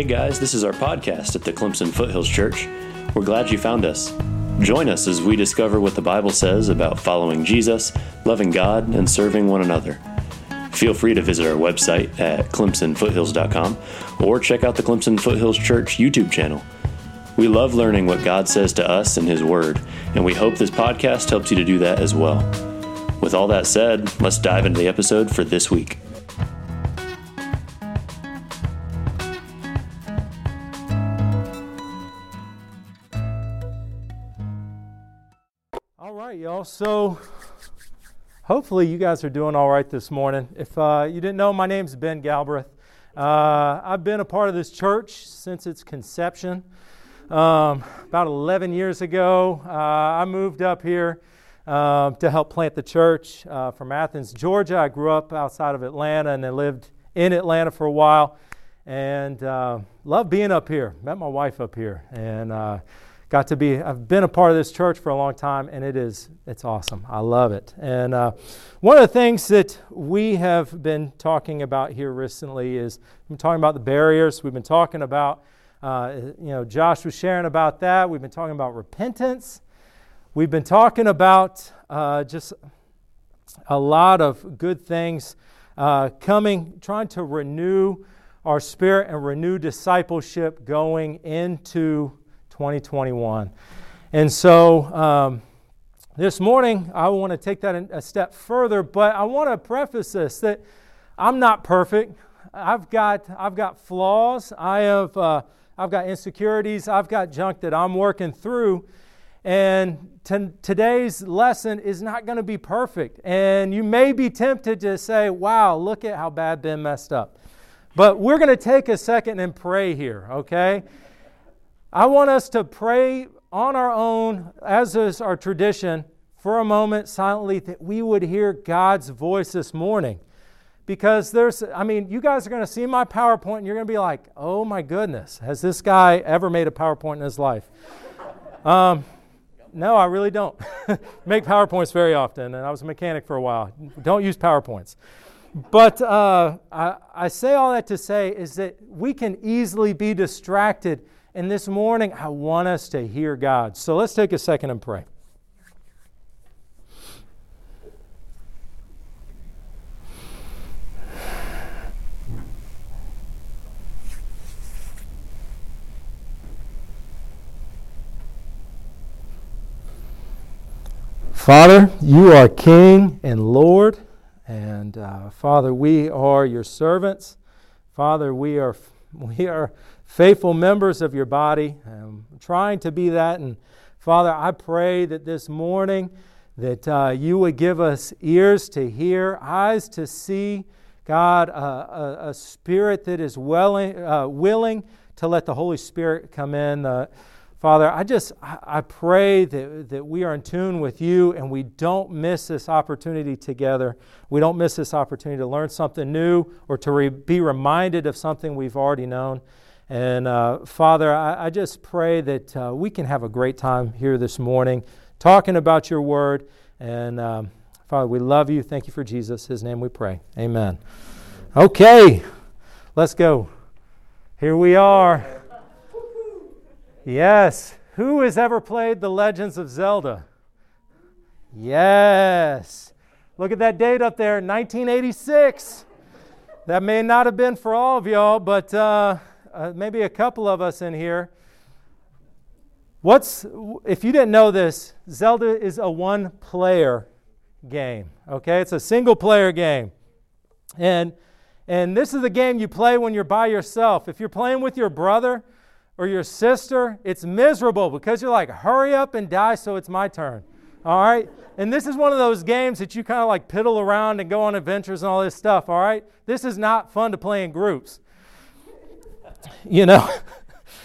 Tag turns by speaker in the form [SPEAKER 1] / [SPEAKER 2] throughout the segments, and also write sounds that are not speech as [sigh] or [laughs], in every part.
[SPEAKER 1] Hey guys, this is our podcast at the Clemson Foothills Church. We're glad you found us. Join us as we discover what the Bible says about following Jesus, loving God, and serving one another. Feel free to visit our website at clemsonfoothills.com or check out the Clemson Foothills Church YouTube channel. We love learning what God says to us in His Word, and we hope this podcast helps you to do that as well. With all that said, let's dive into the episode for this week.
[SPEAKER 2] Y'all. So hopefully you guys are doing all right this morning. If uh, you didn't know, my name's Ben Galbraith. Uh, I've been a part of this church since its conception. Um, about 11 years ago, uh, I moved up here uh, to help plant the church uh, from Athens, Georgia. I grew up outside of Atlanta and then lived in Atlanta for a while and uh, loved being up here. Met my wife up here and uh, got to be i've been a part of this church for a long time and it is it's awesome. I love it. And uh, one of the things that we have been talking about here recently is been talking about the barriers. We've been talking about uh, you know josh was sharing about that. We've been talking about repentance. We've been talking about uh, just a lot of good things uh, coming trying to renew our spirit and renew discipleship going into 2021. And so um, this morning, I want to take that a step further, but I want to preface this that I'm not perfect. I've got, I've got flaws. I have, uh, I've got insecurities. I've got junk that I'm working through. And t- today's lesson is not going to be perfect. And you may be tempted to say, wow, look at how bad Ben messed up. But we're going to take a second and pray here, okay? I want us to pray on our own, as is our tradition, for a moment silently that we would hear God's voice this morning. Because there's, I mean, you guys are going to see my PowerPoint and you're going to be like, oh my goodness, has this guy ever made a PowerPoint in his life? Um, no, I really don't [laughs] make PowerPoints very often, and I was a mechanic for a while. Don't use PowerPoints. But uh, I, I say all that to say is that we can easily be distracted and this morning, I want us to hear God. So let's take a second and pray. Father, you are King and Lord. And uh, Father, we are your servants. Father, we are, [laughs] we are faithful members of your body. I'm trying to be that. And Father, I pray that this morning that uh, you would give us ears to hear, eyes to see, God, uh, a, a, spirit that is willing, uh, willing to let the Holy Spirit come in. Uh, Father, I just I pray that, that we are in tune with you and we don't miss this opportunity together. We don't miss this opportunity to learn something new or to re- be reminded of something we've already known. And uh, Father, I, I, just pray that uh, we can have a great time here this morning talking about your word. And um, Father, we love you. Thank you for Jesus. His name we pray. Amen. Okay, let's go. Here we are. Yes. Who has ever played The Legends of Zelda? Yes. Look at that date up there, 1986. That may not have been for all of y'all, but. Uh, uh, maybe a couple of us in here. What's, if you didn't know this, Zelda is a one player game, okay? It's a single player game. And, and this is the game you play when you're by yourself. If you're playing with your brother or your sister, it's miserable because you're like, hurry up and die so it's my turn, all right? And this is one of those games that you kind of like piddle around and go on adventures and all this stuff, all right? This is not fun to play in groups you know.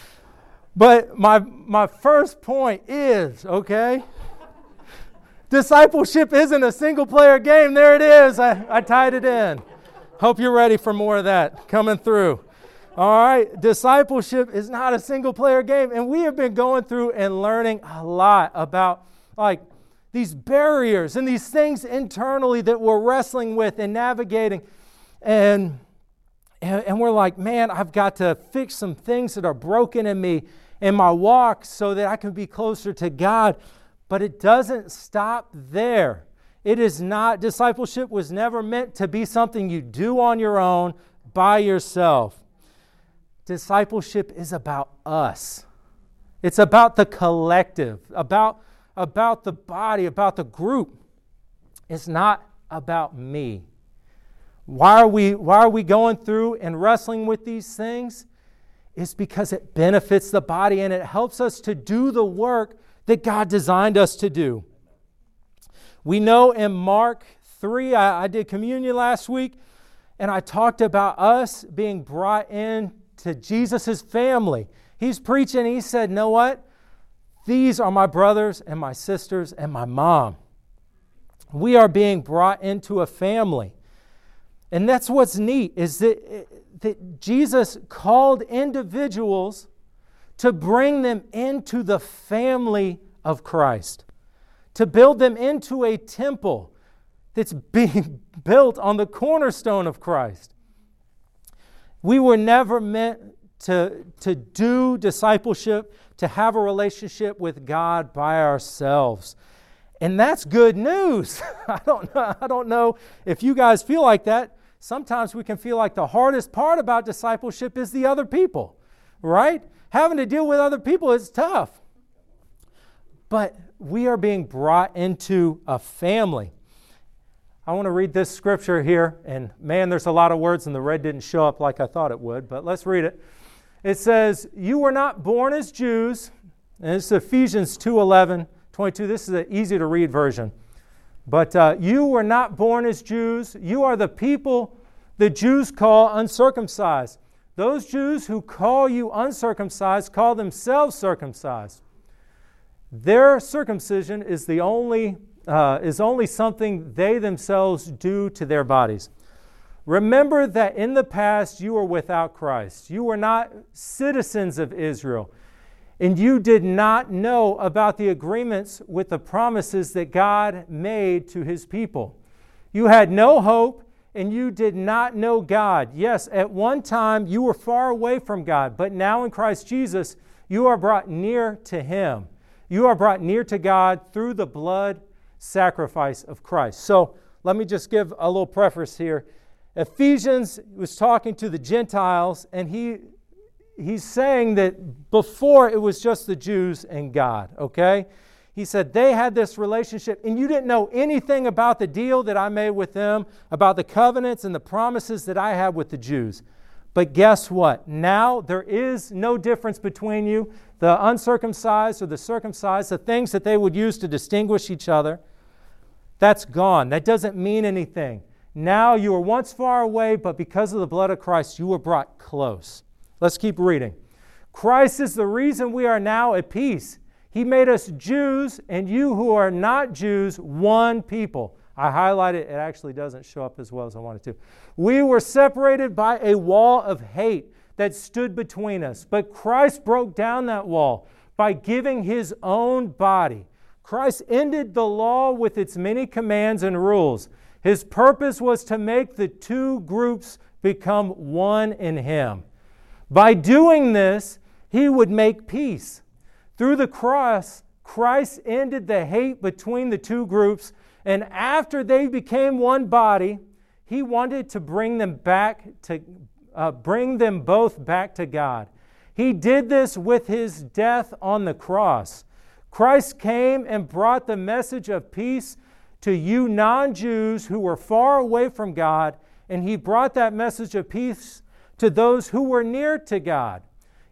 [SPEAKER 2] [laughs] but my my first point is, okay, discipleship isn't a single player game. There it is. I, I tied it in. Hope you're ready for more of that coming through. All right, discipleship is not a single player game. And we have been going through and learning a lot about like these barriers and these things internally that we're wrestling with and navigating. And and, and we're like, man, I've got to fix some things that are broken in me in my walk so that I can be closer to God. But it doesn't stop there. It is not, discipleship was never meant to be something you do on your own by yourself. Discipleship is about us, it's about the collective, about, about the body, about the group. It's not about me. Why are we, why are we going through and wrestling with these things? It's because it benefits the body and it helps us to do the work that God designed us to do. We know in Mark 3, I, I did communion last week, and I talked about us being brought in to Jesus' family. He's preaching, he said, Know what? These are my brothers and my sisters and my mom. We are being brought into a family. And that's what's neat is that, that Jesus called individuals to bring them into the family of Christ, to build them into a temple that's [laughs] being built on the cornerstone of Christ. We were never meant to, to do discipleship, to have a relationship with God by ourselves. And that's good news. [laughs] I, don't know, I don't know if you guys feel like that sometimes we can feel like the hardest part about discipleship is the other people, right? Having to deal with other people is tough. But we are being brought into a family. I want to read this scripture here, and man, there's a lot of words, and the red didn't show up like I thought it would, but let's read it. It says, You were not born as Jews, and it's Ephesians 2 11, 22. This is an easy to read version. But uh, you were not born as Jews. You are the people the Jews call uncircumcised. Those Jews who call you uncircumcised call themselves circumcised. Their circumcision is the only uh, is only something they themselves do to their bodies. Remember that in the past you were without Christ. You were not citizens of Israel and you did not know about the agreements with the promises that God made to his people. You had no hope and you did not know God. Yes, at one time you were far away from God, but now in Christ Jesus, you are brought near to him. You are brought near to God through the blood sacrifice of Christ. So let me just give a little preface here. Ephesians was talking to the Gentiles, and he he's saying that before it was just the Jews and God, okay? He said they had this relationship, and you didn't know anything about the deal that I made with them, about the covenants and the promises that I had with the Jews. But guess what? Now there is no difference between you, the uncircumcised or the circumcised, the things that they would use to distinguish each other. That's gone. That doesn't mean anything. Now you were once far away, but because of the blood of Christ, you were brought close. Let's keep reading. Christ is the reason we are now at peace. He made us Jews and you who are not Jews, one people. I highlighted it, it actually doesn't show up as well as I wanted to. We were separated by a wall of hate that stood between us, but Christ broke down that wall by giving his own body. Christ ended the law with its many commands and rules. His purpose was to make the two groups become one in him. By doing this, he would make peace. Through the cross, Christ ended the hate between the two groups, and after they became one body, he wanted to bring them back to uh, bring them both back to God. He did this with his death on the cross. Christ came and brought the message of peace to you non Jews who were far away from God, and he brought that message of peace to those who were near to God.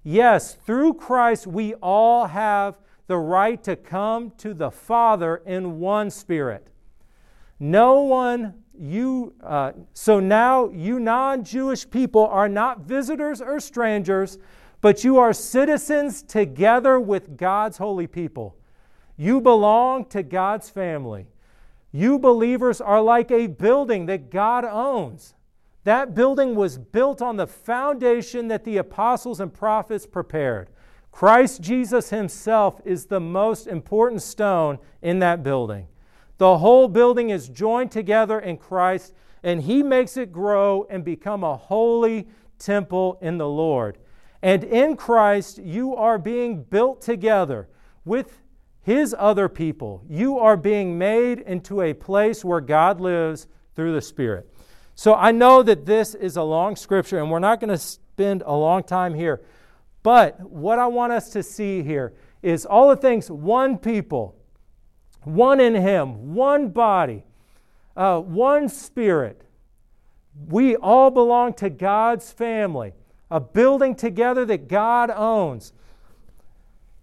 [SPEAKER 2] Yes, through Christ, we all have the right to come to the Father in one spirit. No one, you, uh, so now you non Jewish people are not visitors or strangers, but you are citizens together with God's holy people. You belong to God's family. You believers are like a building that God owns. That building was built on the foundation that the apostles and prophets prepared. Christ Jesus himself is the most important stone in that building. The whole building is joined together in Christ, and he makes it grow and become a holy temple in the Lord. And in Christ, you are being built together with His other people. You are being made into a place where God lives through the Spirit. So I know that this is a long scripture, and we're not going to spend a long time here. But what I want us to see here is all the things one people, one in Him, one body, uh, one Spirit. We all belong to God's family, a building together that God owns.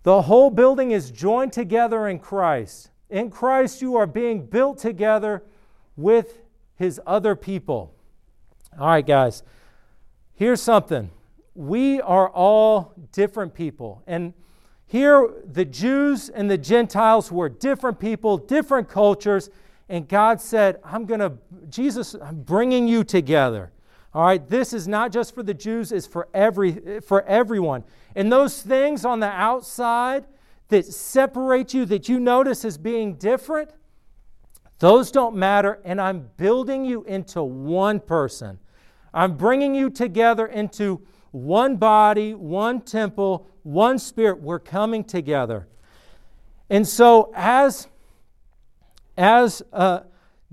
[SPEAKER 2] The whole building is joined together in Christ. In Christ, you are being built together with His other people. All right, guys, here's something. We are all different people. And here, the Jews and the Gentiles were different people, different cultures, and God said, I'm going to, Jesus, I'm bringing you together. All right, this is not just for the Jews, it's for, every, for everyone. And those things on the outside that separate you, that you notice as being different, those don't matter. And I'm building you into one person. I'm bringing you together into one body, one temple, one spirit. We're coming together. And so, as, as uh,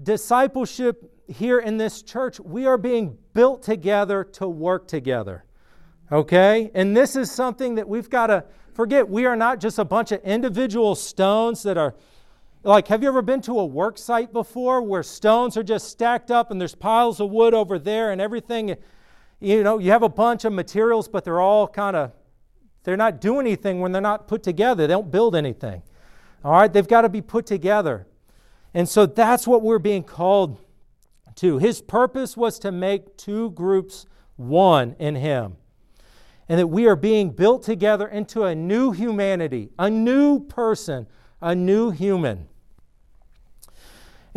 [SPEAKER 2] discipleship here in this church, we are being built together to work together. Okay? And this is something that we've got to forget. We are not just a bunch of individual stones that are like, have you ever been to a work site before where stones are just stacked up and there's piles of wood over there and everything? you know, you have a bunch of materials, but they're all kind of, they're not doing anything when they're not put together. They don't build anything. All right, they've got to be put together. And so that's what we're being called to. His purpose was to make two groups one in Him. And that we are being built together into a new humanity, a new person, a new human.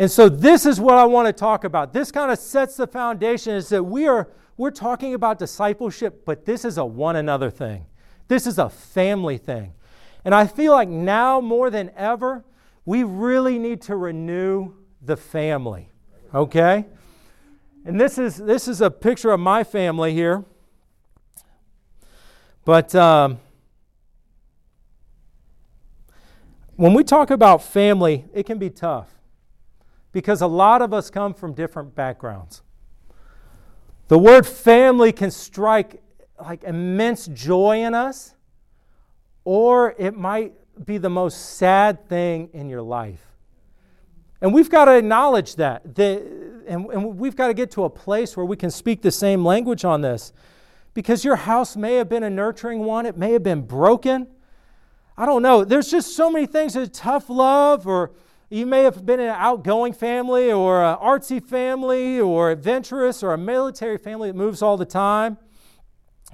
[SPEAKER 2] And so this is what I want to talk about. This kind of sets the foundation is that we are we're talking about discipleship, but this is a one another thing. This is a family thing. And I feel like now more than ever, we really need to renew the family. Okay? And this is this is a picture of my family here. But um, when we talk about family, it can be tough because a lot of us come from different backgrounds. The word family can strike like immense joy in us, or it might be the most sad thing in your life. And we've got to acknowledge that. The, and, and we've got to get to a place where we can speak the same language on this. Because your house may have been a nurturing one, it may have been broken. I don't know. There's just so many things. There's tough love, or you may have been an outgoing family or an artsy family or adventurous or a military family that moves all the time.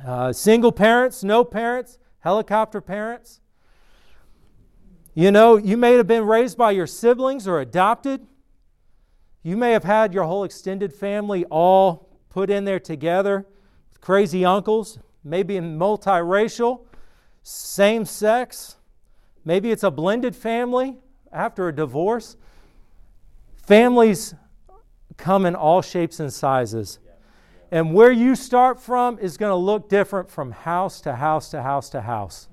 [SPEAKER 2] Uh, single parents, no parents, helicopter parents. You know, you may have been raised by your siblings or adopted. You may have had your whole extended family all put in there together with crazy uncles, maybe multiracial, same sex. Maybe it's a blended family after a divorce, families come in all shapes and sizes. And where you start from is going to look different from house to house to house to house.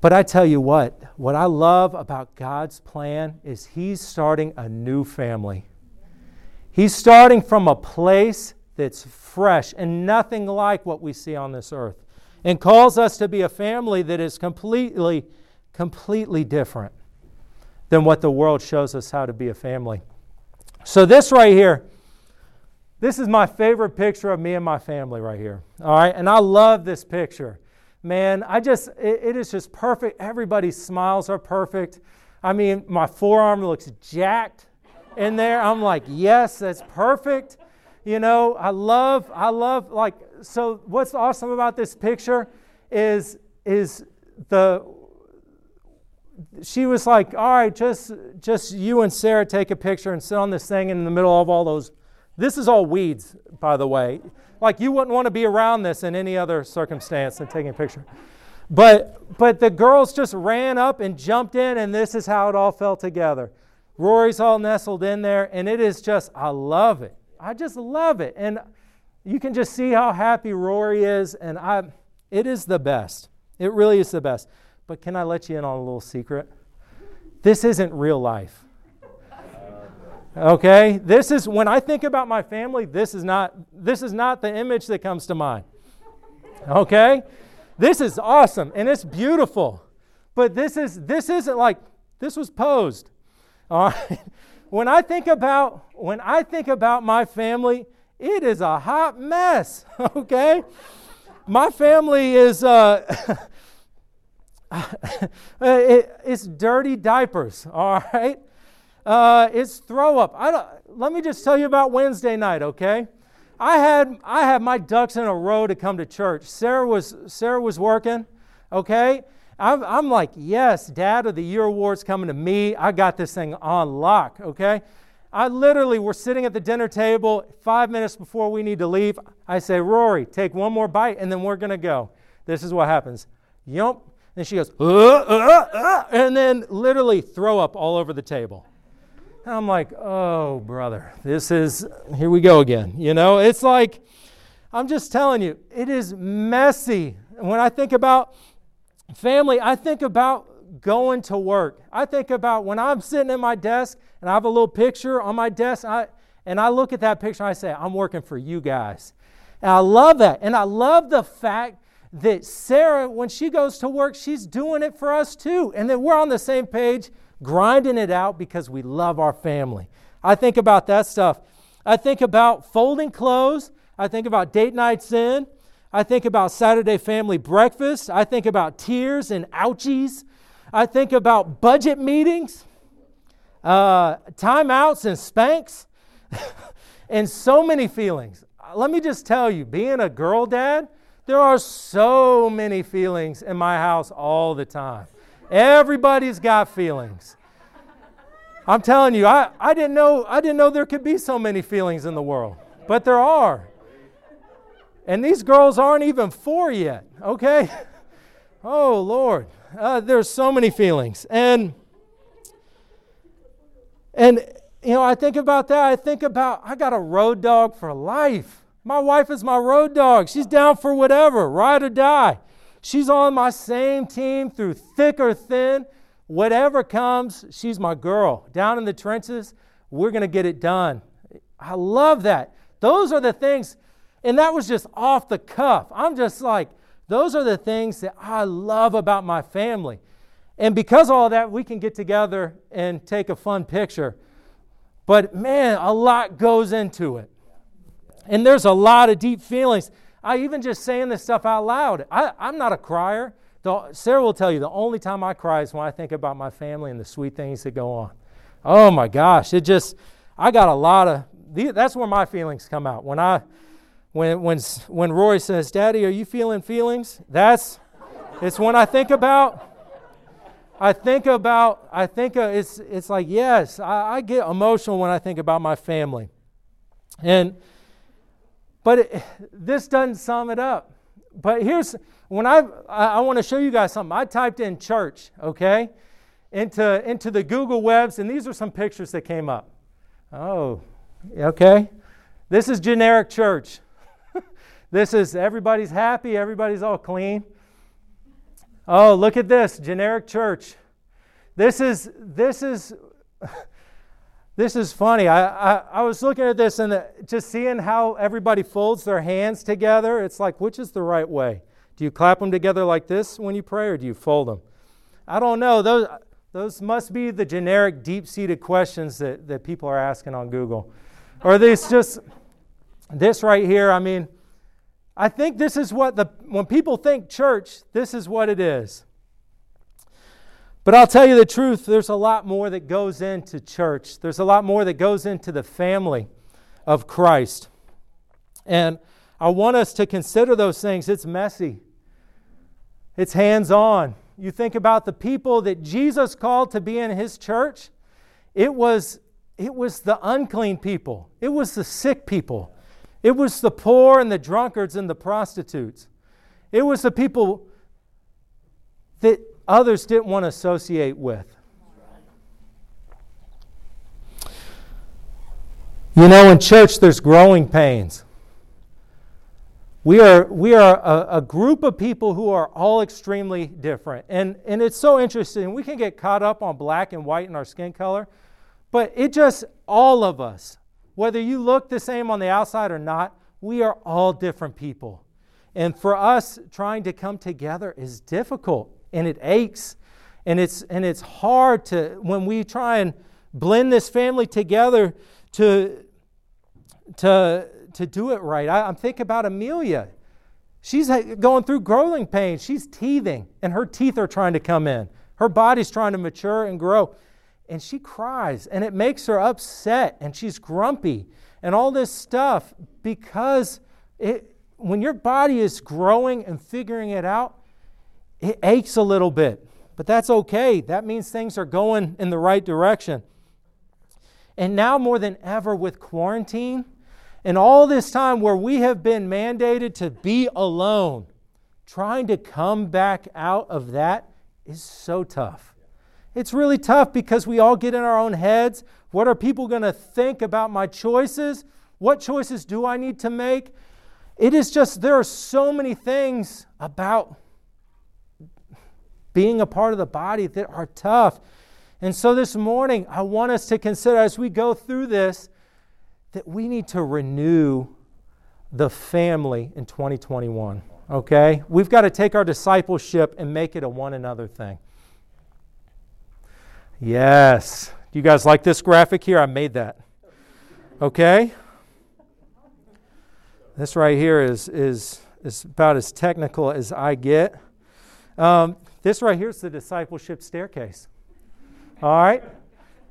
[SPEAKER 2] But I tell you what, what I love about God's plan is He's starting a new family. He's starting from a place that's fresh and nothing like what we see on this earth, and calls us to be a family that is completely completely different than what the world shows us how to be a family. So, this right here, this is my favorite picture of me and my family right here. All right, and I love this picture. Man, I just, it, it is just perfect. Everybody's smiles are perfect. I mean, my forearm looks jacked in there. I'm like, yes, that's perfect. You know, I love, I love, like, so what's awesome about this picture is, is the she was like, all right, just, just you and Sarah take a picture and sit on this thing in the middle of all those. This is all weeds, by the way. Like you wouldn't want to be around this in any other circumstance than taking a picture. But, but the girls just ran up and jumped in, and this is how it all fell together. Rory's all nestled in there, and it is just, I love it. I just love it. And you can just see how happy Rory is, and I, it is the best. It really is the best. But can I let you in on a little secret? This isn't real life. Okay? This is when I think about my family, this is not this is not the image that comes to mind. Okay? This is awesome and it's beautiful. But this is this isn't like this was posed. All right. [laughs] When I think about when I think about my family, it is a hot mess. [laughs] Okay? My family is uh, [laughs] [laughs] it, it's dirty diapers. [laughs] All right? Uh, it's throw up. I don't, let me just tell you about Wednesday night, okay? I had I had my ducks in a row to come to church. Sarah was Sarah was working, okay. I'm, I'm like, yes, Dad of the Year award's coming to me. I got this thing on lock, okay. I literally were sitting at the dinner table five minutes before we need to leave. I say, Rory, take one more bite and then we're gonna go. This is what happens. Yump. And she goes, uh, uh, uh, and then literally throw up all over the table. And I'm like, oh, brother, this is, here we go again. You know, it's like, I'm just telling you, it is messy. When I think about family, I think about going to work. I think about when I'm sitting at my desk and I have a little picture on my desk, I, and I look at that picture and I say, I'm working for you guys. And I love that. And I love the fact that Sarah, when she goes to work, she's doing it for us too. And that we're on the same page grinding it out because we love our family. I think about that stuff. I think about folding clothes. I think about date nights in. I think about Saturday family breakfast. I think about tears and ouchies. I think about budget meetings, uh, timeouts and spanks, [laughs] and so many feelings. Let me just tell you, being a girl dad, there are so many feelings in my house all the time. Everybody's got feelings. I'm telling you, I, I, didn't know, I didn't know there could be so many feelings in the world, but there are. And these girls aren't even four yet, okay? [laughs] Oh, Lord. Uh, there's so many feelings. And, and, you know, I think about that. I think about, I got a road dog for life. My wife is my road dog. She's down for whatever, ride or die. She's on my same team through thick or thin. Whatever comes, she's my girl. Down in the trenches, we're going to get it done. I love that. Those are the things, and that was just off the cuff. I'm just like, those are the things that I love about my family. And because all that, we can get together and take a fun picture. But man, a lot goes into it. And there's a lot of deep feelings. I even just saying this stuff out loud. I, am not a crier. The, Sarah will tell you the only time I cry is when I think about my family and the sweet things that go on. Oh my gosh, it just I got a lot of that's where my feelings come out. When I when when when Roy says, "Daddy, are you feeling feelings?" That's it's when I think about I think about I think it's it's like yes, I, I get emotional when I think about my family, and but it, this doesn't sum it up. But here's when I, I, I want to show you guys something. I typed in church, okay, into, into the Google Webs, and these are some pictures that came up. Oh, okay. This is generic church. [laughs] this is everybody's happy, everybody's all clean. Oh, look at this generic church. This is, this is, [laughs] this is funny. I, I, I, was looking at this and uh, just seeing how everybody folds their hands together. It's like, which is the right way? Do you clap them together like this when you pray, or do you fold them? I don't know. Those, those must be the generic, deep seated questions that, that people are asking on Google. Or these just, this right here, I mean, I think this is what the, when people think church, this is what it is. But I'll tell you the truth, there's a lot more that goes into church. There's a lot more that goes into the family of Christ. And I want us to consider those things. It's messy, it's hands on. You think about the people that Jesus called to be in his church, it was, it was the unclean people, it was the sick people, it was the poor and the drunkards and the prostitutes, it was the people that others didn't want to associate with. You know, in church, there's growing pains. We are, we are a, a, group of people who are all extremely different. And, and it's so interesting. We can get caught up on black and white in our skin color, but it just, all of us, whether you look the same on the outside or not, we are all different people. And for us, trying to come together is difficult and it aches. And it's, and it's hard to, when we try and blend this family together to, to, to do it right. I, am thinking about Amelia. She's uh, going through growing pains. She's teething, and her teeth are trying to come in. Her body's trying to mature and grow. And she cries, and it makes her upset, and she's grumpy, and all this stuff because it, when your body is growing and figuring it out, it aches a little bit. But that's okay. That means things are going in the right direction. And now, more than ever, with quarantine, and all this time where we have been mandated to be alone, trying to come back out of that is so tough. It's really tough because we all get in our own heads. What are people going to think about my choices? What choices do I need to make? It is just, there are so many things about being a part of the body that are tough. And so this morning, I want us to consider as we go through this that we need to renew the family in 2021. Okay? We've got to take our discipleship and make it a one another thing. Yes. Do you guys like this graphic here? I made that. Okay? This right here is, is, is about as technical as I get. Um, this right here is the discipleship staircase. All right?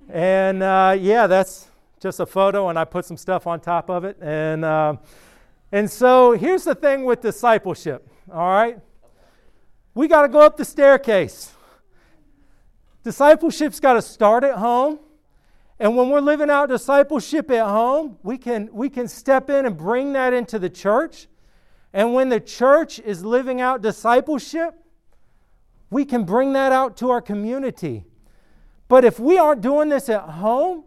[SPEAKER 2] And uh, yeah, that's just a photo, and I put some stuff on top of it. And, uh, and so here's the thing with discipleship, all right? We got to go up the staircase. Discipleship's got to start at home. And when we're living out discipleship at home, we can, we can step in and bring that into the church. And when the church is living out discipleship, we can bring that out to our community. But if we aren't doing this at home,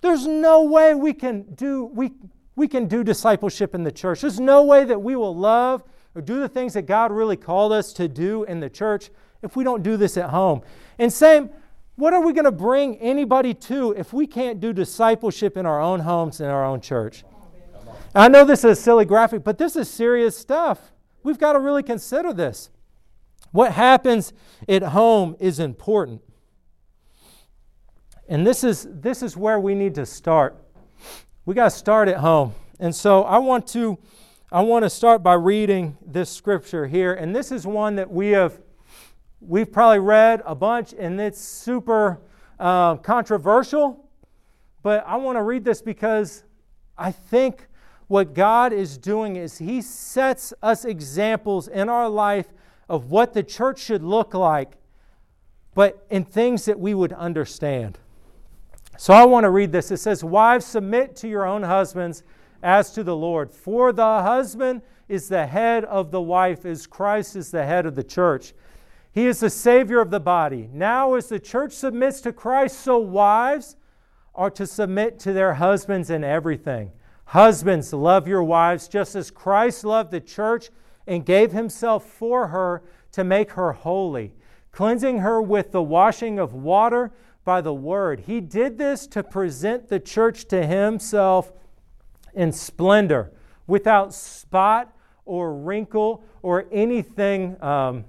[SPEAKER 2] there's no way we can do we, we can do discipleship in the church. There's no way that we will love or do the things that God really called us to do in the church if we don't do this at home. And same, what are we going to bring anybody to if we can't do discipleship in our own homes in our own church? I know this is a silly graphic, but this is serious stuff. We've got to really consider this. What happens at home is important. And this is, this is where we need to start. We got to start at home. And so I want to I want to start by reading this scripture here. And this is one that we have we've probably read a bunch and it's super uh, controversial. But I want to read this because I think what God is doing is He sets us examples in our life of what the church should look like, but in things that we would understand. So I want to read this. It says, Wives, submit to your own husbands as to the Lord. For the husband is the head of the wife, as Christ is the head of the church. He is the Savior of the body. Now, as the church submits to Christ, so wives are to submit to their husbands in everything. Husbands, love your wives just as Christ loved the church and gave himself for her to make her holy, cleansing her with the washing of water by the word. He did this to present the church to himself in splendor, without spot or wrinkle or anything um,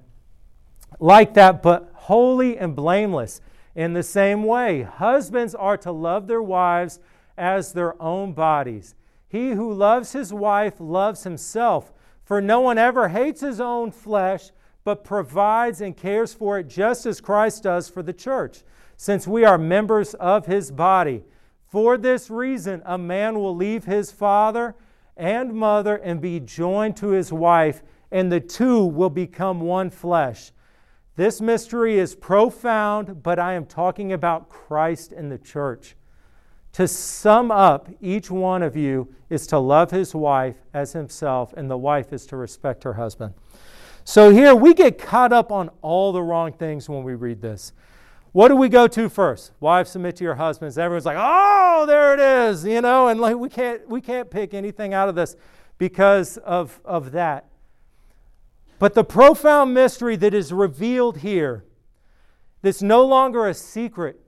[SPEAKER 2] like that, but holy and blameless. In the same way, husbands are to love their wives as their own bodies. He who loves his wife loves himself, for no one ever hates his own flesh, but provides and cares for it just as Christ does for the church since we are members of his body. For this reason, a man will leave his father and mother and be joined to his wife, and the two will become one flesh. This mystery is profound, but I am talking about Christ and the church. To sum up, each one of you is to love his wife as himself, and the wife is to respect her husband. So here we get caught up on all the wrong things when we read this. What do we go to first? Wives submit to your husbands. Everyone's like, "Oh, there it is," you know, and like we can't we can't pick anything out of this. because of, of that. But the profound mystery that is revealed here, that's no longer a secret,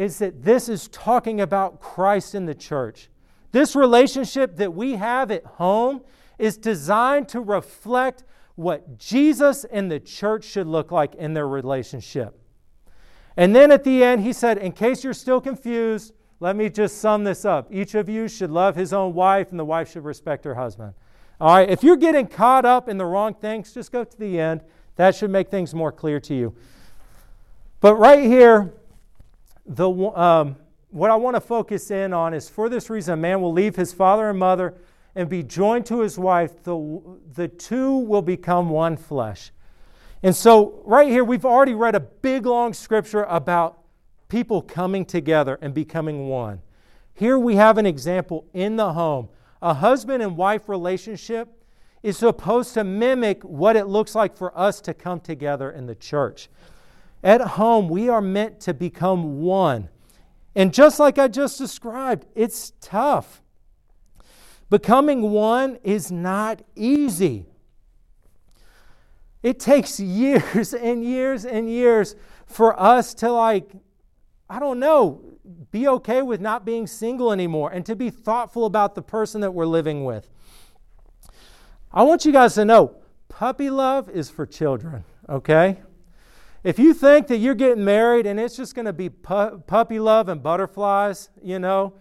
[SPEAKER 2] is that this is talking about Christ in the church. This relationship that we have at home is designed to reflect what Jesus and the church should look like in their relationship. And then at the end, he said, In case you're still confused, let me just sum this up. Each of you should love his own wife, and the wife should respect her husband. All right, if you're getting caught up in the wrong things, just go to the end. That should make things more clear to you. But right here, the, um, what I want to focus in on is for this reason, a man will leave his father and mother and be joined to his wife. The, the two will become one flesh. And so, right here, we've already read a big, long scripture about people coming together and becoming one. Here we have an example in the home. A husband and wife relationship is supposed to mimic what it looks like for us to come together in the church. At home, we are meant to become one. And just like I just described, it's tough. Becoming one is not easy. It takes [laughs] years and years and years for us to, like, I don't know, be okay with not being single anymore and to be thoughtful about the person that we're living with. I want you guys to know puppy love is for children, okay? If you think that you're getting married and it's just going to be pu- puppy love and butterflies, you know,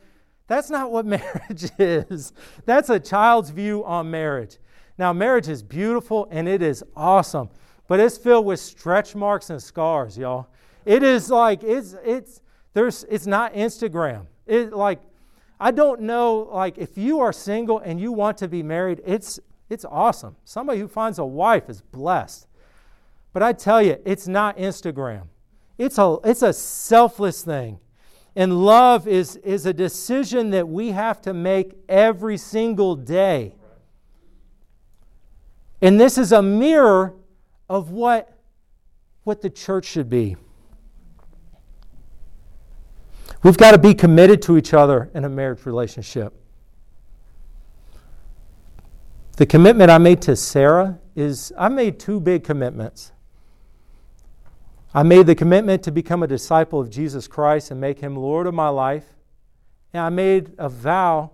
[SPEAKER 2] that's not what [laughs] marriage is. That's a child's view on marriage. Now, marriage is beautiful and it is awesome, but it's filled with stretch marks and scars, y'all. It is like it's it's there's it's not Instagram. It like I don't know like if you are single and you want to be married, it's it's awesome. Somebody who finds a wife is blessed. But I tell you, it's not Instagram. It's a, it's a selfless thing. And love is, is a decision that we have to make every single day. And this is a mirror of what, what the church should be. We've got to be committed to each other in a marriage relationship. The commitment I made to Sarah is I made two big commitments. I made the commitment to become a disciple of Jesus Christ and make him Lord of my life. And I made a vow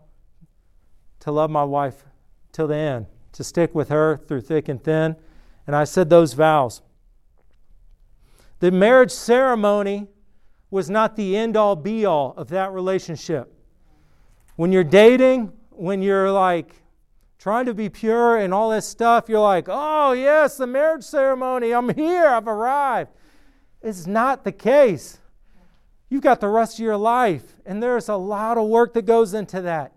[SPEAKER 2] to love my wife till the end, to stick with her through thick and thin. And I said those vows. The marriage ceremony was not the end all be all of that relationship. When you're dating, when you're like trying to be pure and all this stuff, you're like, oh, yes, the marriage ceremony, I'm here, I've arrived. It's not the case. You've got the rest of your life, and there's a lot of work that goes into that.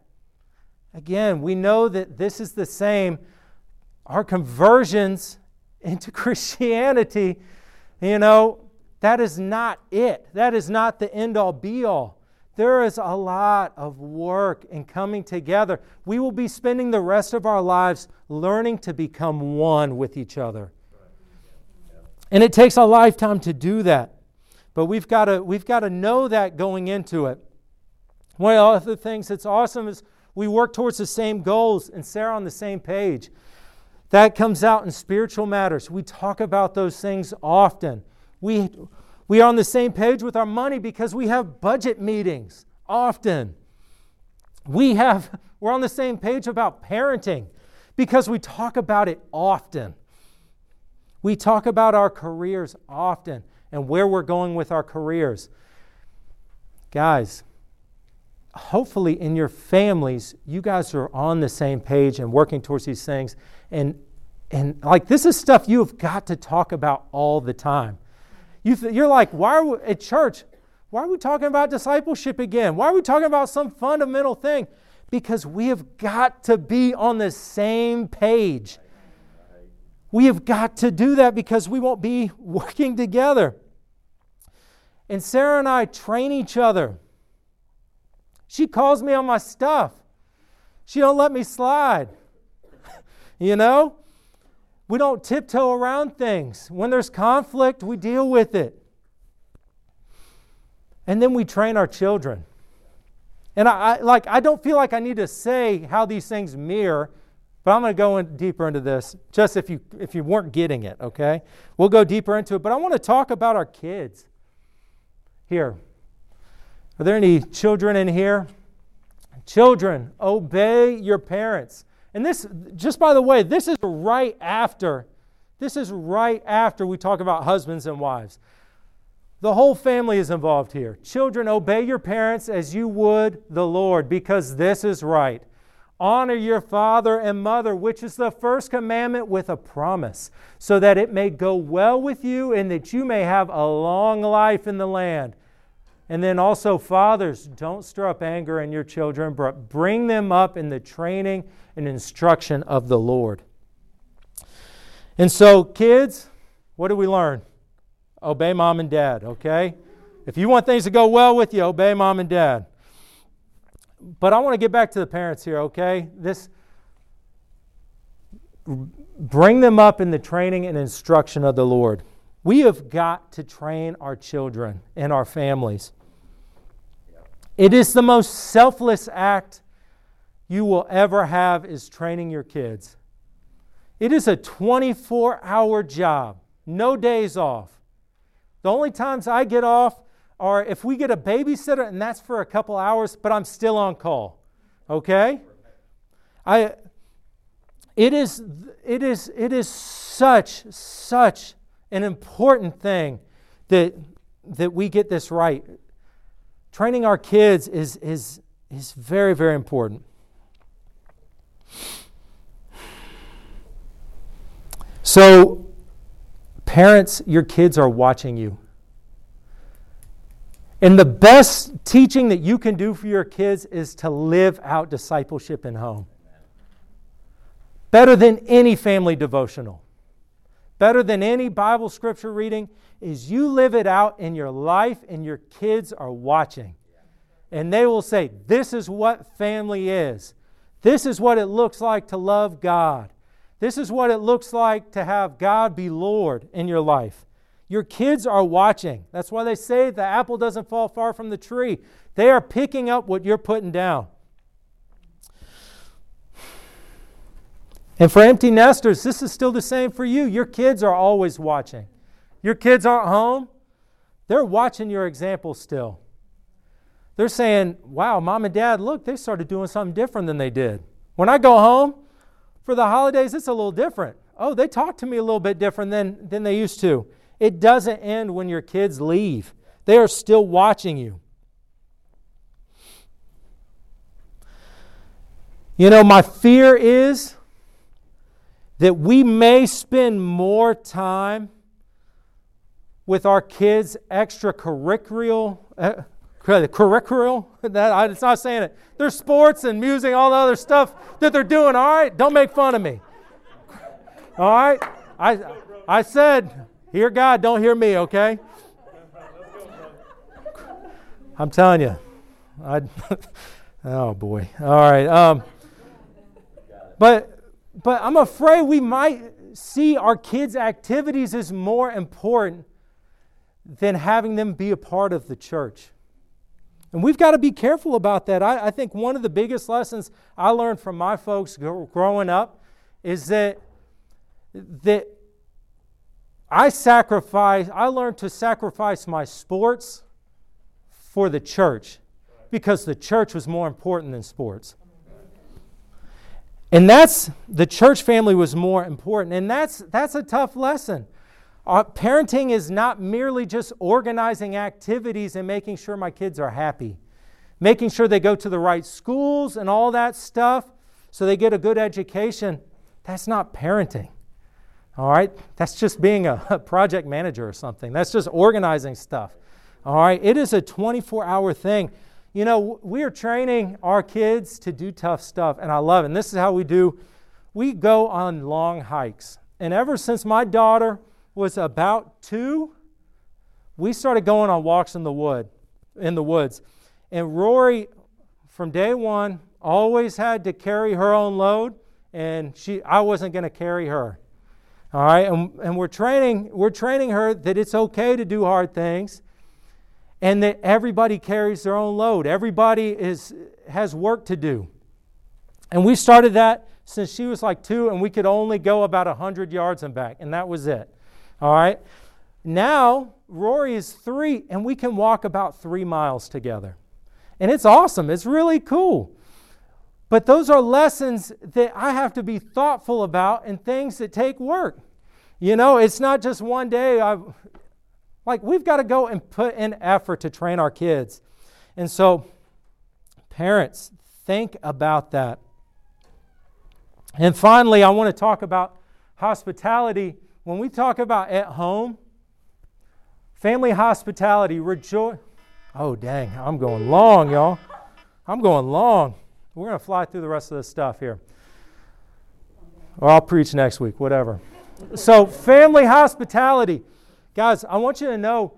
[SPEAKER 2] Again, we know that this is the same. Our conversions into [laughs] Christianity, you know, that is not it. That is not the end all be all. There is a lot of work in coming together. We will be spending the rest of our lives learning to become one with each other. And it takes a lifetime to do that. But we've got to, we've got to know that going into it. One of the things that's awesome is we work towards the same goals and Sarah on the same page. That comes out in spiritual matters. We talk about those things often. We, we are on the same page with our money because we have budget meetings often. We have, we're on the same page about parenting because we talk about it often. We talk about our careers often and where we're going with our careers. Guys, hopefully in your families, you guys are on the same page and working towards these things. And, and like, this is stuff you have got to talk about all the time. You th- you're like, why are we at church? Why are we talking about discipleship again? Why are we talking about some fundamental thing? Because we have got to be on the same page. We have got to do that because we won't be [laughs] working together. And Sarah and I train each other. She calls me on my stuff. She don't let me slide. [laughs] you know? We don't tiptoe around things. When there's conflict, we deal with it. And then we train our children. And I, I like I don't feel like I need to say how these things mirror But I'm going to go in deeper into this, just if you if you weren't getting it, okay? We'll go deeper into it. But I want to talk about our kids. Here. Are there any children in here? Children, obey your parents. And this, just by the way, this is right after, this is right after we talk about husbands and wives. The whole family is involved here. Children, obey your parents as you would the Lord, because this is right. Honor your father and mother, which is the first commandment with a promise, so that it may go well with you and that you may have a long life in the land. And then also, fathers, don't stir up anger in your children, but bring them up in the training and instruction of the Lord. And so, kids, what do we learn? Obey mom and dad, okay? If you want things to go well with you, obey mom and dad. But I want to get back to the parents here, okay? This bring them up in the training and instruction of the Lord. We have got to train our children and our families. It is the most selfless act you will ever have is training your kids. It is a 24 hour job, no days off. The only times I get off are if we get a babysitter, and that's for a couple hours, but I'm still on call. Okay? I, it, is, it, is, it is such, such an important thing that, that we get this right training our kids is, is, is very, very important. So, parents, your kids are watching you. And the best teaching that you can do for your kids is to live out discipleship in home. Better than any family devotional, better than any Bible scripture reading, is you live it out in your life and your kids are watching. And they will say, This is what family is. This is what it looks like to love God. This is what it looks like to have God be Lord in your life. Your kids are watching. That's why they say the apple doesn't fall far from the tree. They are picking up what you're putting down. And for empty nesters, this is still the same for you. Your kids are always watching. Your kids aren't home, they're watching your example still. They're saying, wow, mom and dad, look, they started doing something different than they did. When I go home for the holidays, it's a little different. Oh, they talk to me a little bit different than, than they used to. It doesn't end when your kids leave, they are still watching you. You know, my fear is that we may spend more time with our kids' extracurricular, uh, [laughs] curricular, that, I, it's not saying it. There's sports and music, all the other stuff that they're doing, all right? Don't make fun of me. All right? I, I said, hear God, don't hear me, okay? I'm telling you. I, [laughs] oh, boy. All right. Um, but, but I'm afraid we might see our kids' activities as more important than having them be a part of the church. And we've got to be careful about that. I, I, think one of the biggest lessons I learned from my folks growing up is that, that I sacrifice, I learned to sacrifice my sports for the church because the church was more important than sports. And that's the church family was more important. And that's that's a tough lesson. Uh, parenting is not merely just organizing activities and making sure my kids are happy, making sure they go to the right schools and all that stuff so they get a good education. That's not parenting. All right? That's just being a, a project manager or something. That's just organizing stuff. All right? It is a 24 hour thing. You know, we are training our kids to do tough stuff, and I love it. And this is how we do we go on long hikes. And ever since my daughter was about two, we started going on walks in the wood, in the woods. And Rory, from day one, always had to carry her own load, and she, I wasn't going to carry her. All right, and, and we're training, we're training her that it's okay to do hard things, and that everybody carries their own load. Everybody is has work to do. And we started that since she was like two, and we could only go about 100 yards and back, and that was it. All right? Now, Rory is three, and we can walk about three miles together. And it's awesome. It's really cool. But those are lessons that I have to be thoughtful about and things that take work. You know, it's not just one day. I like we've got to go and put in effort to train our kids. And so parents, think about that. And finally, I want to talk about hospitality. When we talk about at home, family hospitality, rejoice. Oh, dang, I'm going long, y'all. I'm going long. We're going to fly through the rest of this stuff here. Or I'll preach next week, whatever. So, family hospitality. Guys, I want you to know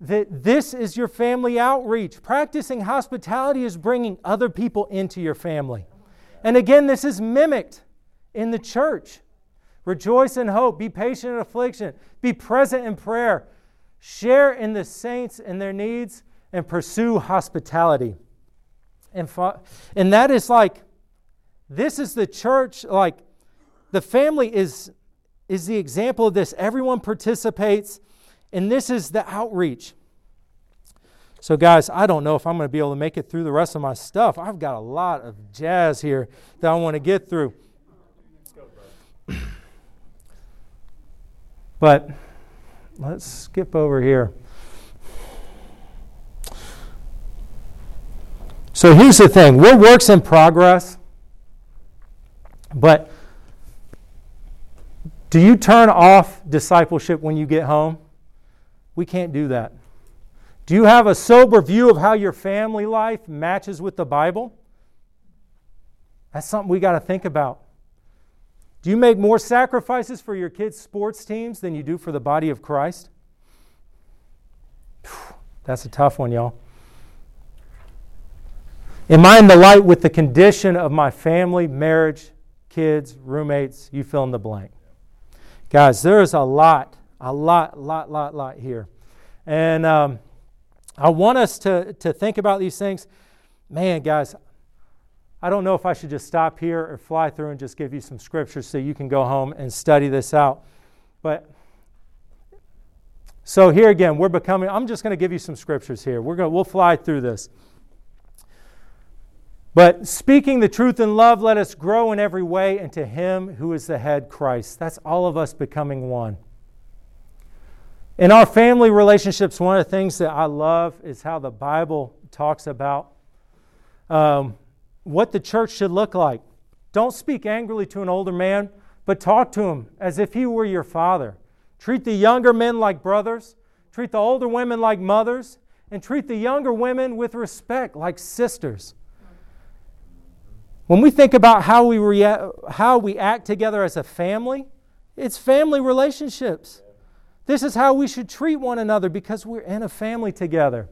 [SPEAKER 2] that this is your family outreach. Practicing hospitality is bringing other people into your family. And again, this is mimicked in the church. Rejoice in hope, be patient in affliction, be present in prayer, share in the saints and their needs, and pursue hospitality. And, and that is like, this is the church, like, the family is, is the example of this. Everyone participates, and this is the outreach. So, guys, I don't know if I'm going to be able to make it through the rest of my stuff. I've got a lot of jazz here that I want to get through. [clears throat] But let's skip over here. So here's the thing we're works in progress, but do you turn off discipleship when you get home? We can't do that. Do you have a sober view of how your family life matches with the Bible? That's something we got to think about. Do you make more sacrifices for your kids' sports teams than you do for the body of Christ? That's a tough one, y'all. Am I in the light with the condition of my family, marriage, kids, roommates? You fill in the blank. Guys, there is a lot, a lot, lot, lot, lot here. And um, I want us to, to think about these things. Man, guys, I don't know if I should just stop here or fly through and just give you some scriptures so you can go home and study this out. But so here again, we're becoming, I'm just going to give you some scriptures here. We're going to, we'll fly through this. But speaking the truth in love, let us grow in every way into Him who is the head, Christ. That's all of us becoming one. In our family relationships, one of the things that I love is how the Bible talks about um, what the church should look like. Don't speak angrily to an older man, but talk to him as if he were your father. Treat the younger men like brothers, treat the older women like mothers, and treat the younger women with respect like sisters. When we think about how we, rea- how we act together as a family, it's family relationships. This is how we should treat one another because we're in a family together.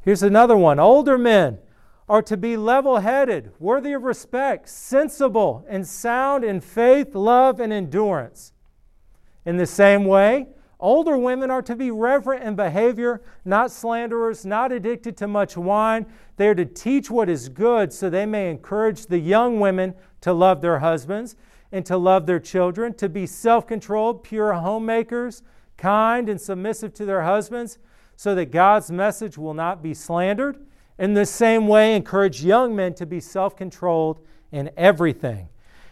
[SPEAKER 2] Here's another one older men are to be level headed, worthy of respect, sensible, and sound in faith, love, and endurance. In the same way, Older women are to be reverent in behavior, not slanderers, not addicted to much wine. They are to teach what is good so they may encourage the young women to love their husbands and to love their children, to be self controlled, pure homemakers, kind and submissive to their husbands, so that God's message will not be slandered. In the same way, encourage young men to be self controlled in everything.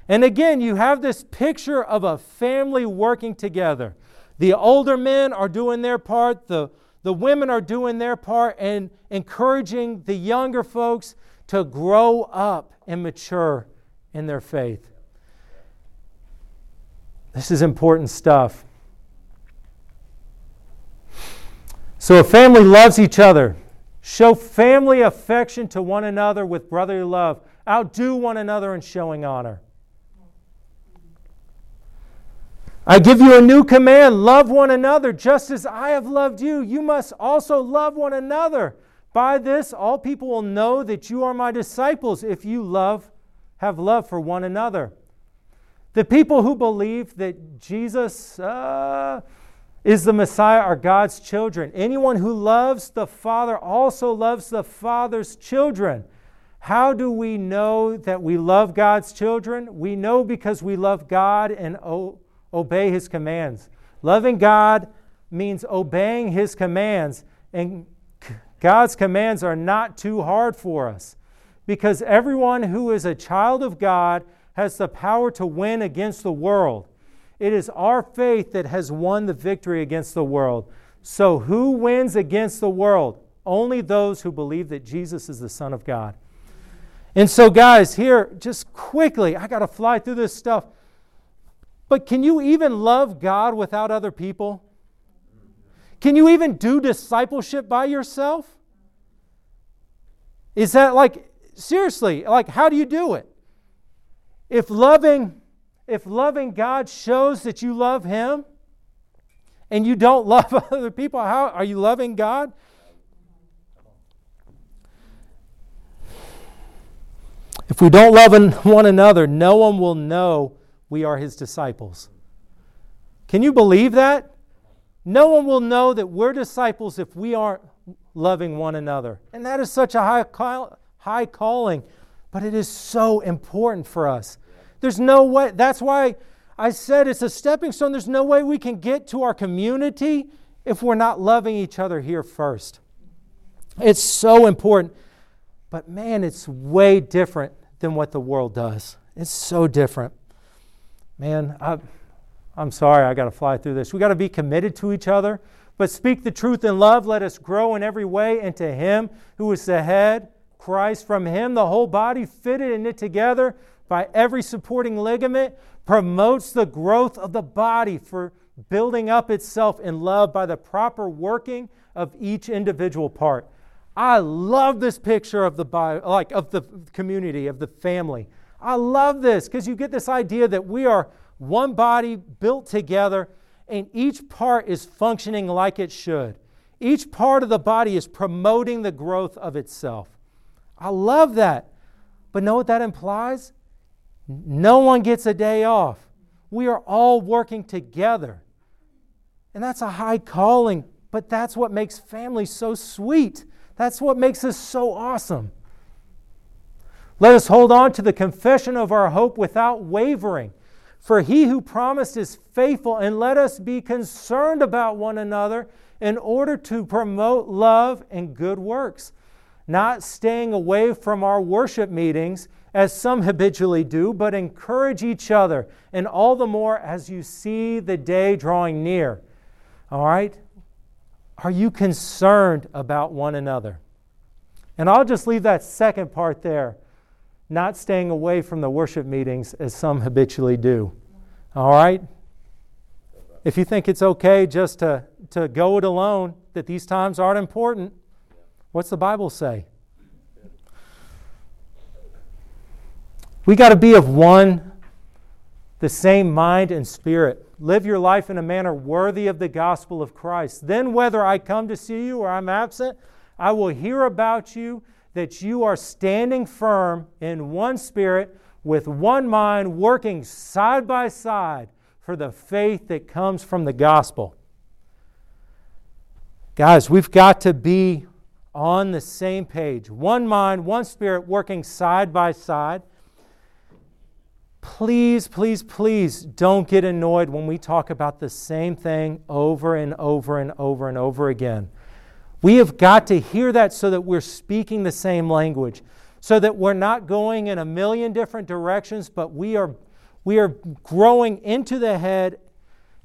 [SPEAKER 2] And again, you have this picture of a family working together. The older men are doing their part, the, the women are doing their part, and encouraging the younger folks to grow up and mature in their faith. This is important stuff. So, a family loves each other. Show family affection to one another with brotherly love. Outdo one another in showing honor. I give you a new command love one another just as I have loved you. You must also love one another. By this, all people will know that you are my disciples if you love, have love for one another. The people who believe that Jesus uh, is the Messiah are God's children. Anyone who loves the Father also loves the Father's children. How do we know that we love God's children? We know because we love God and o- obey His commands. Loving God means obeying His commands, and God's commands are not too hard for us because everyone who is a child of God has the power to win against the world. It is our faith that has won the victory against the world. So, who wins against the world? Only those who believe that Jesus is the Son of God. And so, guys, here, just quickly, I got to fly through this stuff. But can you even love God without other people? Can you even do discipleship by yourself? Is that like, seriously, like, how do you do it? If loving, if loving God shows that you love Him and you don't [laughs] love other people, how are you loving God? If we don't love one another, no one will know we are his disciples. Can you believe that? No one will know that we're disciples if we aren't loving one another. And that is such a high, call, high calling, but it is so important for us. There's no way, that's why I said it's a stepping stone. There's no way we can get to our community if we're not loving each other here first. It's so important. But man, it's way different than what the world does. It's so different. Man, I, I'm sorry, I got to fly through this. We got to be committed to each other, but speak the truth in love. Let us grow in every way into Him who is the head, Christ. From Him, the whole body, fitted and knit together by every supporting ligament, promotes the growth of the body for building up itself in love by the proper working of each individual part. I love this picture of the like of the community of the family. I love this because you get this idea that we are one body built together and each part is functioning like it should. Each part of the body is promoting the growth of itself. I love that. But know what that implies? No one gets a day off. We are all working together. And that's a high calling, but that's what makes family so sweet. That's what makes us so awesome. Let us hold on to the confession of our hope without wavering. For he who promised is faithful, and let us be concerned about one another in order to promote love and good works, not staying away from our worship meetings as some habitually do, but encourage each other, and all the more as you see the day drawing near. All right? Are you concerned about one another? And I'll just leave that second part there, not staying away from the worship meetings as some habitually do. All right? If you think it's okay just to, to go it alone, that these times aren't important, what's the Bible say? We got to be of one, the same mind and spirit. Live your life in a manner worthy of the gospel of Christ. Then, whether I come to see you or I'm absent, I will hear about you that you are standing firm in one spirit, with one mind, working side by side for the faith that comes from the gospel. Guys, we've got to be on the same page. One mind, one spirit, working side by side please, please, please don't get annoyed when we talk about the same thing over and over and over and over again. We have got to hear that so that we're speaking the same language, so that we're not going in a million different directions, but we are, we are growing into the head,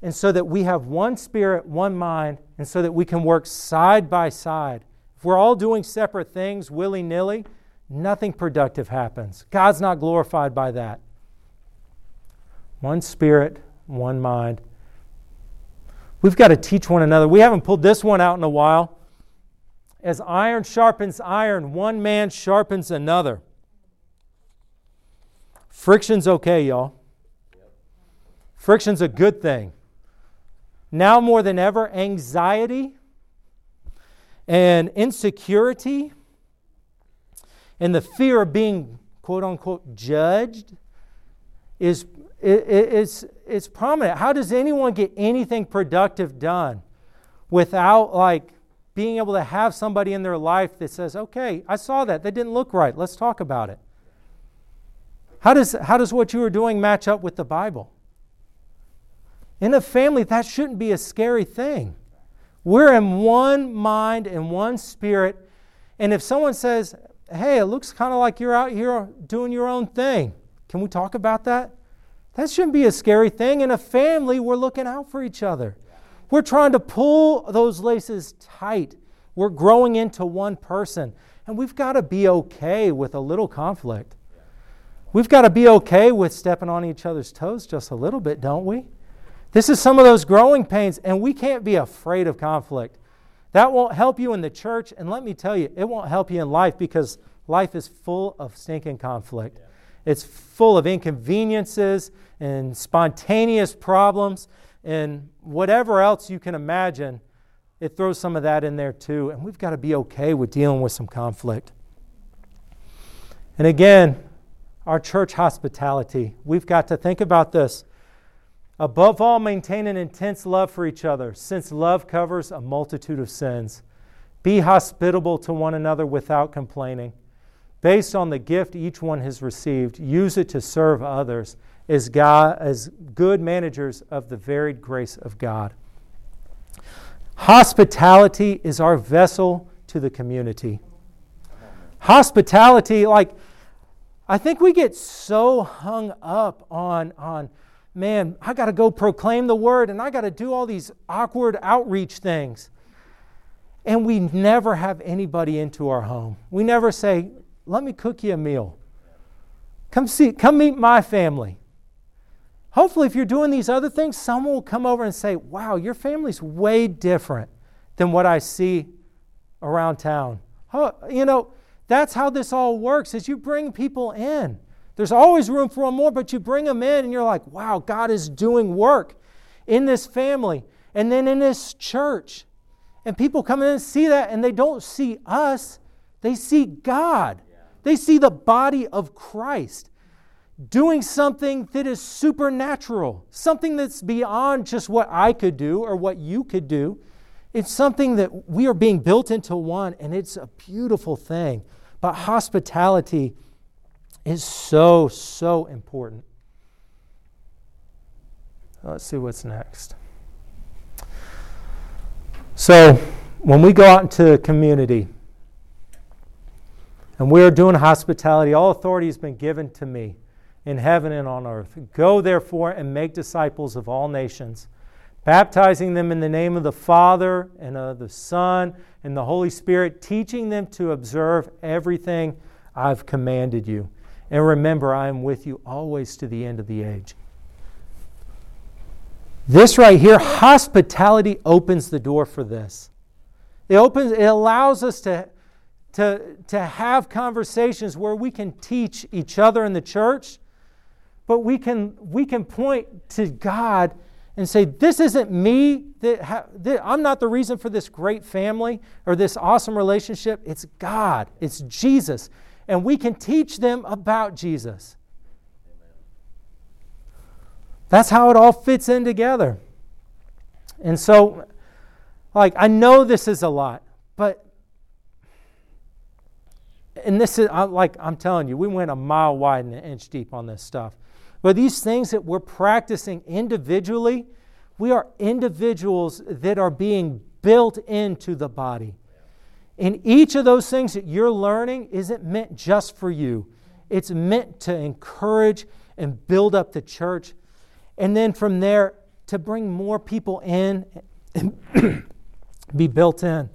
[SPEAKER 2] and so that we have one spirit, one mind, and so that we can work side by side. If we're all doing separate things willy nilly, nothing productive happens. God's not glorified by that one spirit, one mind. We've got to teach one another. We haven't pulled this one out in a while. As iron sharpens iron, one man sharpens another. Friction's okay, y'all. Friction's a good thing. Now more than ever, anxiety and insecurity and the fear of being quote unquote judged is it's, it's prominent. How does anyone get anything productive done without like being able to have somebody in their life that says, okay, I saw that. That didn't look right. Let's talk about it. How does, how does what you are doing match up with the Bible? In a family, that shouldn't be a scary thing. We're in one mind and one spirit. And if someone says, hey, it looks kind of like you're out here doing your own thing, can we talk about that? That shouldn't be a scary thing. In a family, we're looking out for each other. We're trying to pull those laces tight. We're growing into one person. And we've got to be okay with a little conflict. We've got to be okay with stepping on each other's toes just a little bit, don't we? This is some of those growing pains, and we can't be afraid of conflict. That won't help you in the church, and let me tell you, it won't help you in life because life is full of stinking conflict. It's full of inconveniences and spontaneous problems and whatever else you can imagine. It throws some of that in there too, and we've got to be okay with dealing with some conflict. And again, our church hospitality. We've got to think about this. Above all, maintain an intense love for each other, since love covers a multitude of sins. Be hospitable to one another without complaining. Based on the gift each one has received, use it to serve others as, God, as good managers of the varied grace of God. Hospitality is our vessel to the community. Hospitality, like, I think we get so hung up on, on man, I got to go proclaim the word and I got to do all these awkward outreach things. And we never have anybody into our home. We never say, let me cook you a meal. Come see, come meet my family. Hopefully, if you're doing these other things, someone will come over and say, Wow, your family's way different than what I see around town. You know, that's how this all works is you bring people in. There's always room for one more, but you bring them in and you're like, wow, God is doing work in this family and then in this church. And people come in and see that and they don't see us, they see God. They see the body of Christ doing something that is supernatural, something that's beyond just what I could do or what you could do. It's something that we are being built into one, and it's a beautiful thing. But hospitality is so, so important. Let's see what's next. So, when we go out into the community and we are doing hospitality, all authority has been given to me in heaven and on earth. Go therefore and make disciples of all nations, baptizing them in the name of the Father and of the Son and the Holy Spirit, teaching them to observe everything I've commanded you. And remember, I am with you always to the end of the age. This right here, hospitality opens the door for this. It opens, it allows us to, to, to have conversations where we can teach each other in the church, but we can, we can point to God and say, This isn't me. That, ha- that I'm not the reason for this great family or this awesome relationship. It's God, it's Jesus and we can teach them about Jesus. That's how it all fits in together. And so, like, I know this is a lot, but, and this is, like, I'm telling you, we went a mile wide and an inch deep on this stuff. But these things that we're practicing individually, we are individuals that are being built into the body. And each of those things that you're learning isn't meant just for you, it's meant to encourage and build up the church. And then from there, to bring more people in and [coughs] be built in.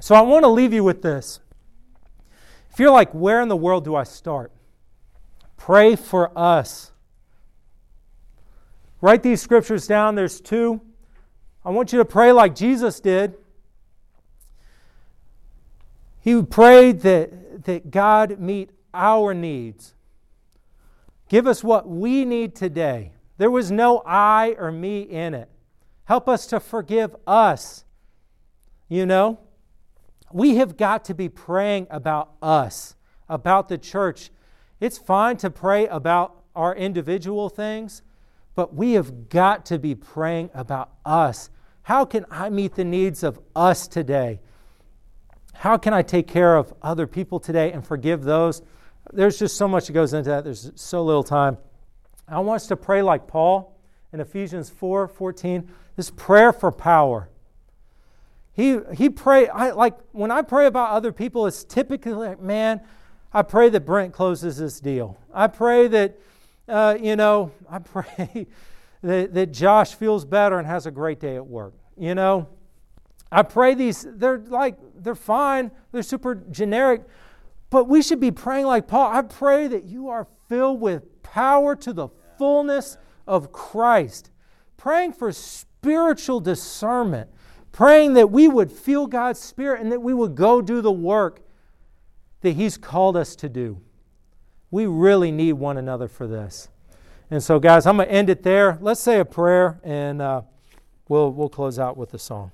[SPEAKER 2] So I want to leave you with this. If you're like, where in the world do I start? Pray for us. Write these scriptures down. There's two. I want you to pray like Jesus did. He prayed that, that God meet our needs. Give us what we need today. There was no I or me in it. Help us to forgive us. You know, we have got to be praying about us, about the church. It's fine to pray about our individual things, but we have got to be praying about us, How can I meet the needs of us today? How can I take care of other people today and forgive those? There's just so much that goes into that. There's so little time. I want us to pray like Paul in Ephesians 4 14. This prayer for power. He, he pray I like when I pray about other people, it's typically like, man, I pray that Brent closes this deal. I pray that, uh, you know, [laughs] I pray that, that Josh feels better and has a great day at work. You know, I pray these, they're like, they're fine, they're super generic, but we should be praying like Paul. I pray that you are filled with power to the fullness of Christ. Praying for spiritual discernment. Praying that we would feel God's Spirit and that we would go do the work that He's called us to do. We really need one another for this. And so, guys, I'm going to end it there. Let's say a prayer and uh, we'll, we'll close out with a song.